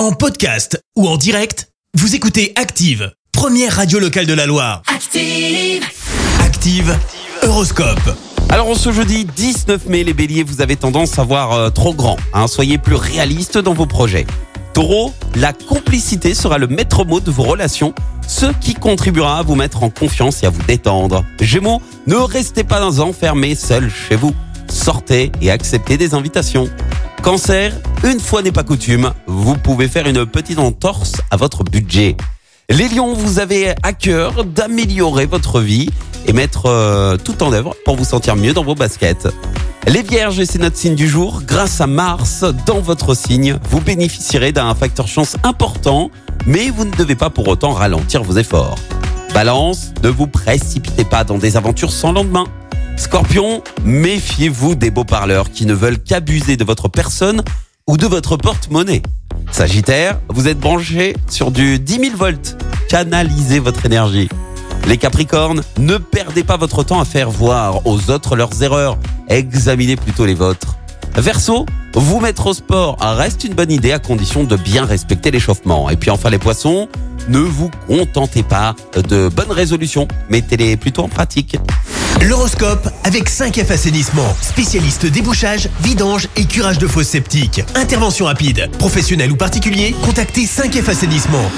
En podcast ou en direct, vous écoutez Active, première radio locale de la Loire. Active. Active, Horoscope. Alors en ce jeudi 19 mai, les béliers, vous avez tendance à voir euh, trop grand. hein. Soyez plus réalistes dans vos projets. Taureau, la complicité sera le maître mot de vos relations, ce qui contribuera à vous mettre en confiance et à vous détendre. Gémeaux, ne restez pas enfermés seuls chez vous. Sortez et acceptez des invitations. Cancer, une fois n'est pas coutume, vous pouvez faire une petite entorse à votre budget. Les lions, vous avez à cœur d'améliorer votre vie et mettre euh, tout en œuvre pour vous sentir mieux dans vos baskets. Les vierges, c'est notre signe du jour, grâce à Mars dans votre signe, vous bénéficierez d'un facteur chance important, mais vous ne devez pas pour autant ralentir vos efforts. Balance, ne vous précipitez pas dans des aventures sans lendemain. Scorpion, méfiez-vous des beaux parleurs qui ne veulent qu'abuser de votre personne ou de votre porte-monnaie. Sagittaire, vous êtes branché sur du 10 000 volts. Canalisez votre énergie. Les Capricornes, ne perdez pas votre temps à faire voir aux autres leurs erreurs. Examinez plutôt les vôtres. Verseau, vous mettre au sport reste une bonne idée à condition de bien respecter l'échauffement. Et puis enfin les poissons, ne vous contentez pas de bonnes résolutions, mettez-les plutôt en pratique. L'horoscope avec 5F Assainissement, spécialiste débouchage, vidange et curage de fosses septiques. Intervention rapide, professionnel ou particulier, contactez 5F Assainissement.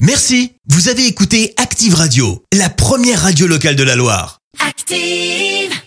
Merci, vous avez écouté Active Radio, la première radio locale de la Loire. Active.